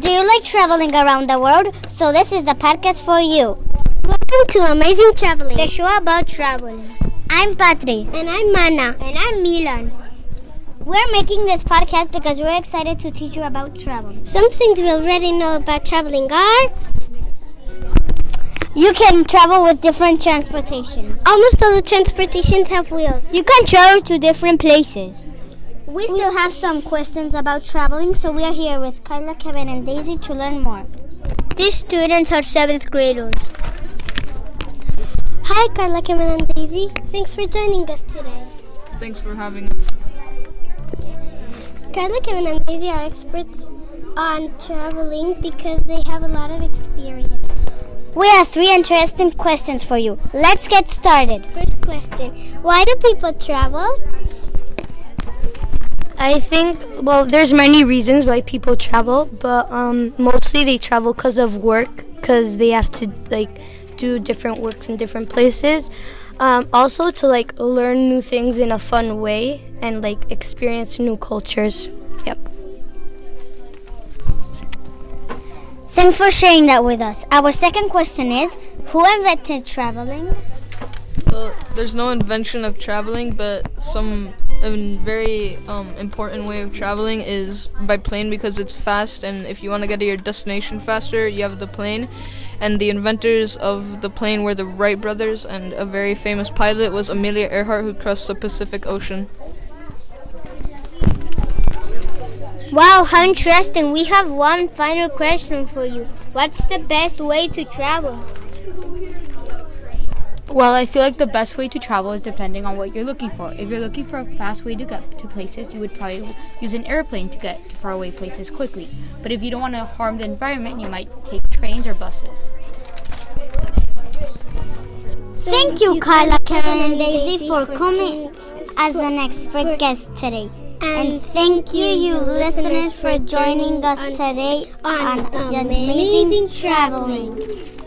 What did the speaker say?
Do you like traveling around the world? So this is the podcast for you. Welcome to Amazing Traveling, The show about traveling. I'm Patri. and I'm Anna. And I'm Milan. We're making this podcast because we're excited to teach you about travel. Some things we already know about traveling are You can travel with different transportations. almost all the transportations have wheels. You can travel to different places. We still have some questions about traveling, so we are here with Carla, Kevin, and Daisy to learn more. These students are seventh graders. Hi, Carla, Kevin, and Daisy. Thanks for joining us today. Thanks for having us. Carla, Kevin, and Daisy are experts on traveling because they have a lot of experience. We have three interesting questions for you. Let's get started. First question Why do people travel? I think well, there's many reasons why people travel, but um, mostly they travel because of work, because they have to like do different works in different places. Um, also to like learn new things in a fun way and like experience new cultures. Yep. Thanks for sharing that with us. Our second question is Who invented traveling? Well, there's no invention of traveling, but some a very um, important way of traveling is by plane because it's fast, and if you want to get to your destination faster, you have the plane. And the inventors of the plane were the Wright brothers, and a very famous pilot was Amelia Earhart, who crossed the Pacific Ocean. Wow, how interesting. We have one final question for you. What's the best way to travel? Well, I feel like the best way to travel is depending on what you're looking for. If you're looking for a fast way to get to places, you would probably use an airplane to get to faraway places quickly. But if you don't want to harm the environment, you might take trains or buses. Thank you, Carla, Kevin, and Daisy, for coming as an expert guest today. And thank you, you listeners, for joining us today on Amazing Traveling.